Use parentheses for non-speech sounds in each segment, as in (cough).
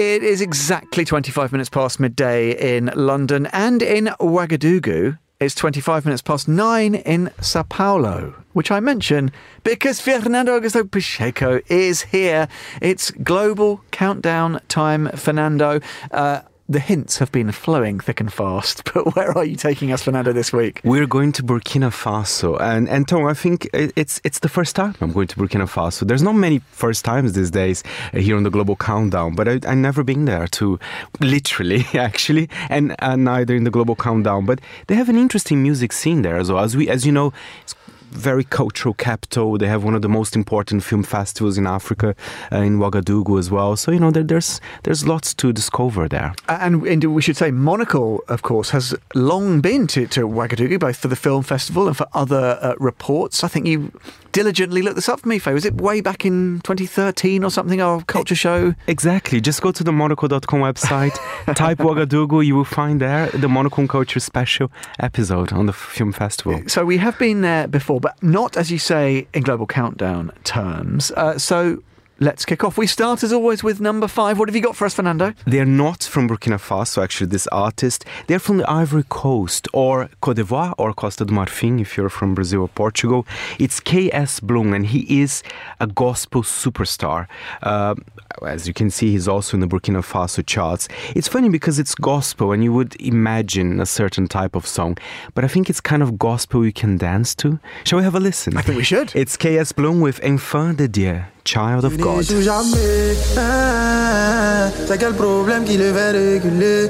It is exactly 25 minutes past midday in London and in Ouagadougou. It's 25 minutes past nine in Sao Paulo, which I mention because Fernando Augusto Pacheco is here. It's global countdown time, Fernando. Uh, the hints have been flowing thick and fast, (laughs) but where are you taking us, Fernando, this week? We're going to Burkina Faso, and and Tom, I think it's it's the first time I'm going to Burkina Faso. There's not many first times these days uh, here on the Global Countdown, but I, I never been there to literally (laughs) actually, and, and neither in the Global Countdown. But they have an interesting music scene there as well. As we as you know, it's very cultural capital. They have one of the most important film festivals in Africa, uh, in Ouagadougou as well. So you know there, there's there's lots to discover there. And, and we should say Monocle, of course, has long been to, to Ouagadougou, both for the film festival and for other uh, reports. I think you diligently look this up for me, Faye. Was it way back in 2013 or something, our culture show? Exactly. Just go to the monocle.com website, (laughs) type Ouagadougou, you will find there the Monocle Culture special episode on the film festival. So we have been there before, but not, as you say, in Global Countdown terms. Uh, so Let's kick off. We start as always with number five. What have you got for us, Fernando? They're not from Burkina Faso, actually, this artist. They're from the Ivory Coast or Cote d'Ivoire or Costa do Marfim if you're from Brazil or Portugal. It's K.S. Bloom and he is a gospel superstar. Uh, as you can see, he's also in the Burkina Faso charts. It's funny because it's gospel and you would imagine a certain type of song, but I think it's kind of gospel you can dance to. Shall we have a listen? I think we should. It's K.S. Bloom with Enfant de Dieu. Child of God. jamais, c'est quel problème qui le fait reculer.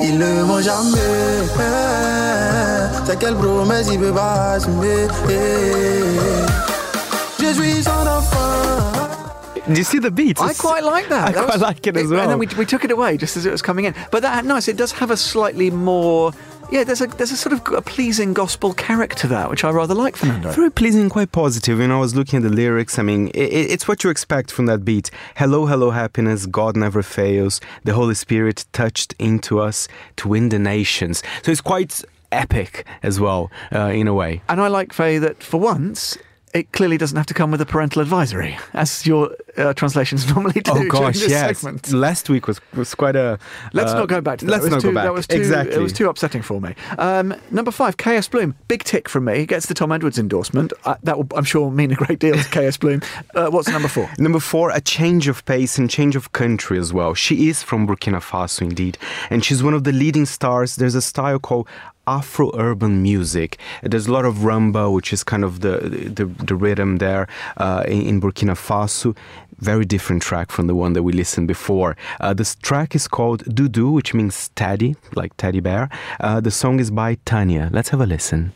Il ne ment jamais, c'est quelle promesse il peut pas assumer? Je suis son enfant. Do you see the beat? I quite like that. I that quite was, like it as well. And then we, we took it away just as it was coming in. But that nice. It does have a slightly more yeah, there's a there's a sort of a pleasing gospel character to that, which I rather like, Fernando. Very pleasing, quite positive. You know, I was looking at the lyrics. I mean, it, it's what you expect from that beat. Hello, hello, happiness. God never fails. The Holy Spirit touched into us to win the nations. So it's quite epic as well, uh, in a way. And I like Faye that for once it clearly doesn't have to come with a parental advisory, as your uh, translations (laughs) normally do. Oh gosh, yes. Segment. Last week was was quite a. Let's uh, not go back to that. Let's not too, go back. That was too, exactly. It was too upsetting for me. Um, number five, KS Bloom, big tick from me. Gets the Tom Edwards endorsement. Uh, that will, I'm sure, mean a great deal to KS Bloom. Uh, what's number four? (laughs) Number four, a change of pace and change of country as well. She is from Burkina Faso, indeed, and she's one of the leading stars. There's a style called Afro urban music. There's a lot of rumba, which is kind of the the, the rhythm there uh, in, in, Burkina Faso. Very different track from the one that we listened before. Uh, this track is called Doudou, which means teddy, like teddy bear. Uh, the song is by Tanya. Let's have a listen.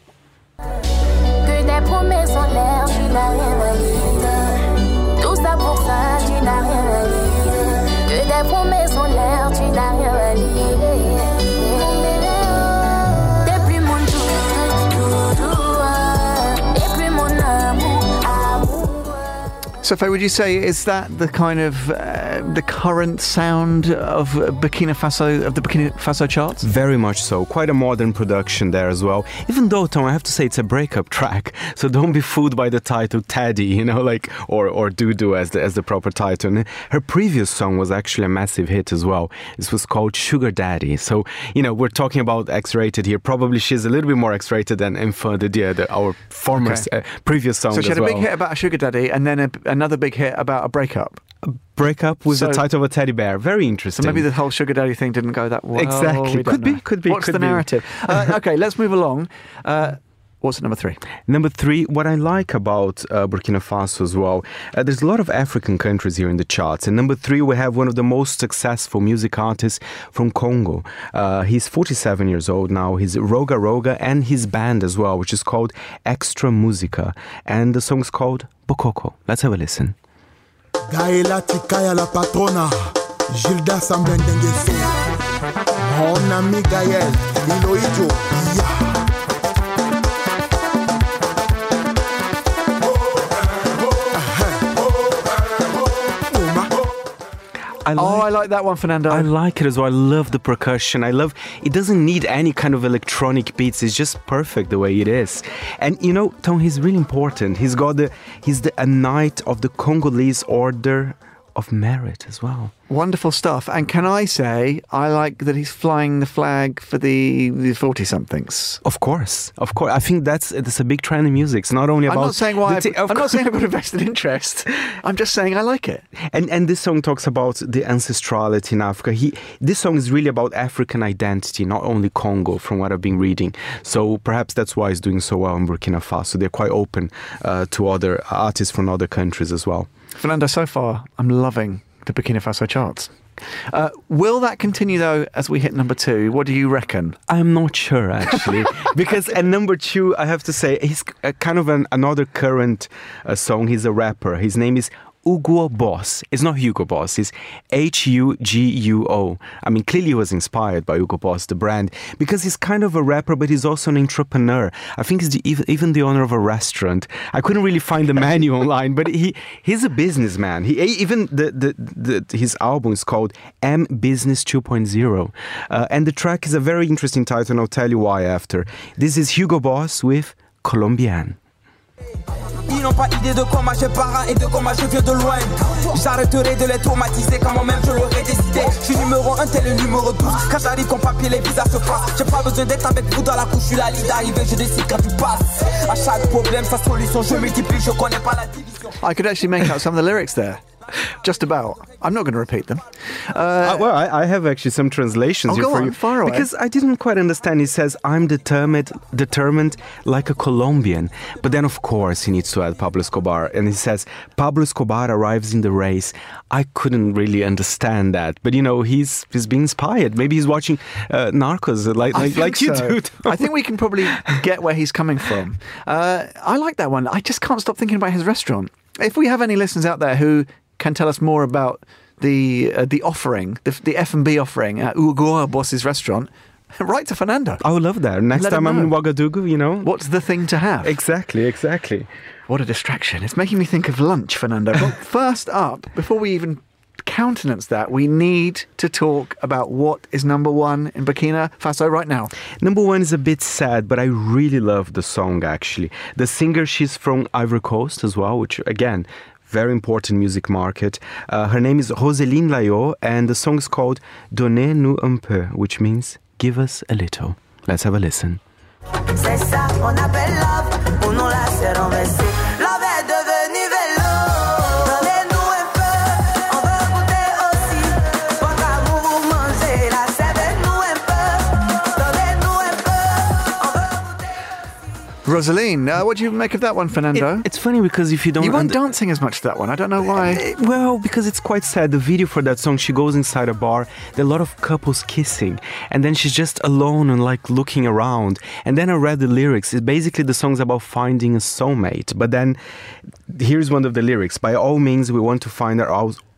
Faye, would you say is that the kind of uh, the current sound of Burkina Faso of the Burkina Faso charts? Very much so. Quite a modern production there as well. Even though, Tom, I have to say it's a breakup track, (laughs) so don't be fooled by the title Teddy, you know, (laughs) like or or Doudou as the as the proper title. And her previous song was actually a massive hit as well. This was called Sugar Daddy. So you know, we're talking about X-rated here. Probably she's a little bit more X-rated than Enfant de Dieu, the, our former okay. uh, previous song. So she had a well. big hit about a sugar daddy, and then a, a another big hit about a breakup. A breakup with so, the title of a teddy bear. Very interesting. So maybe the whole sugar daddy thing didn't go that well. Exactly. We could be. Could be. What's could the be. narrative? uh, okay, let's move along. Uh, What's number three? Number three, what I like about uh, Burkina Faso as well, uh, there's a lot of African countries here in the charts. And number three, we have one of the most successful music artists from Congo. Uh, he's 47 years old now. He's Roga Roga and his band as well, which is called Extra Musica. And the song's called Bokoko. Let's have a listen. Gaëla Tikaya la patrona, Gilda Sambendengeso, mon ami Gaël, Liloïjo, yeah. Oh, I like, oh, I like that one, Fernando. I like it as well. I love the percussion. I love it. Doesn't need any kind of electronic beats. It's just perfect the way it is. And you know, Tom, he's really important. He's got the he's the a knight of the Congolese Order of merit as well. Wonderful stuff. And can I say, I like that he's flying the flag for the the forty somethings. Of course, of course. I think that's that's a big trend in music. It's not only about. I'm not saying why. the I've, ti- of I'm not course. saying I've got a vested interest. (laughs) I'm just saying I like it. And and this song talks about the ancestrality in Africa. He this song is really about African identity, not only Congo, from what I've been reading. So perhaps that's why he's doing so well in Burkina Faso. They're quite open uh, to other artists from other countries as well. Fernando, so far I'm loving the Burkina Faso charts. Uh, will that continue though as we hit number two? What do you reckon? I'm not sure actually, (laughs) because at number two, I have to say he's kind of an, another current uh, song. He's a rapper. His name is Hugo Boss. It's not Hugo Boss. It's H U G U O. I mean, clearly he was inspired by Hugo Boss, the brand, because he's kind of a rapper, but he's also an entrepreneur. I think he's the, even, the owner of a restaurant. I couldn't really find the (laughs) menu online, but he he's a businessman. He even the, the, the his album is called M Business 2.0, uh, and the track is a very interesting title, and I'll tell you why after. This is Hugo Boss with Colombian. Ils n'ont pas idée de comment je pars et de comment je viens de loin. J'arrêterai de les traumatiser quand moi-même je l'aurais décidé. Je suis numéro 1, t'es le numéro 12. Quand j'arrive, qu'on papier, les visas se passent. J'ai pas besoin d'être avec vous dans la couche, je suis la je décide quand tu passes. À chaque problème, sa solution, je multiplie, je connais pas la division. I could actually make out some of the lyrics there. Just about. I'm not going to repeat them. Uh, Uh, well, I, I have actually some translations Oh, here go for on, you fire away. because I didn't quite understand. He says, "I'm determined, determined like a Colombian," but then of course he needs to add Pablo Escobar, and he says, "Pablo Escobar arrives in the race." I couldn't really understand that, but you know, he's he's being inspired. Maybe he's watching uh, Narcos, uh, like like, like you so. do. I think we can probably get where he's coming from. Uh, I like that one. I just can't stop thinking about his restaurant. If we have any listeners out there who can tell us more about the uh, the offering, the, the F and B offering at Hugo Boss's restaurant, (laughs) right to Fernando. I would love that. Next Let time I'm in know. Ouagadougou, you know. What's the thing to have? Exactly, exactly. What a distraction. It's making me think of lunch, Fernando. But (laughs) first up, before we even countenance that, we need to talk about what is number one in Burkina Faso right now. Number one is a bit sad, but I really love the song actually. The singer, she's from Ivory Coast as well, which again, very important music market. Uh, her name is Roseline Layo, and the song is called Donnez-nous un peu, which means give us a little. Let's have a listen. Roseline, uh, what do you make of that one, Fernando? It- it's funny because if you don't you weren't dancing as much to that one. I don't know why. Eh, Well, because it's quite sad. The video for that song, she goes inside a bar. There are a lot of couples kissing, and then she's just alone and like looking around. And then I read the lyrics. It's basically the song's about finding a soulmate. But then here's one of the lyrics: By all means, we want to find our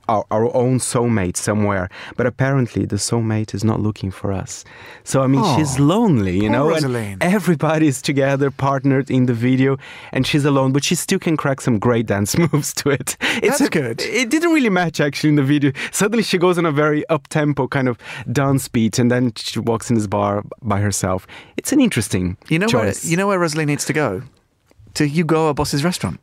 our, our own soulmate somewhere. But apparently, the soulmate is not looking for us. So I mean, she's lonely, you know. and Roseline. everybody's together, partnered in the video, and she's alone. But she still can crack some great dance (laughs) moves to it. It's That's a- good. It didn't really match actually in the video. Suddenly she goes on a very up tempo kind of dance beat, and then she walks in this bar by herself. It's an interesting You know where? choice. You know where Roseline needs to go? To Hugo Boss's restaurant.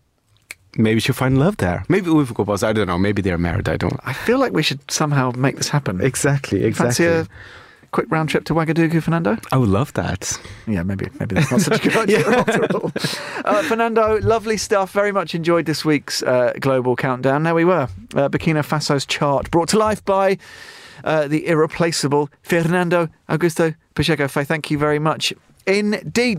Maybe she'll find love there. Maybe with Gopals, I don't know. Maybe they're married. I don't. I feel like we should somehow make this happen. Exactly, Exactly. Fancy a quick round trip to Ouagadougou, Fernando? I would love that. Yeah, maybe maybe that's not such a good (laughs) idea after all. Uh, Fernando, lovely stuff. Very much enjoyed this week's uh, global countdown. There we were, uh, Burkina Faso's chart, brought to life by uh, the irreplaceable Fernando Augusto Pacheco. Faye, thank you very much indeed.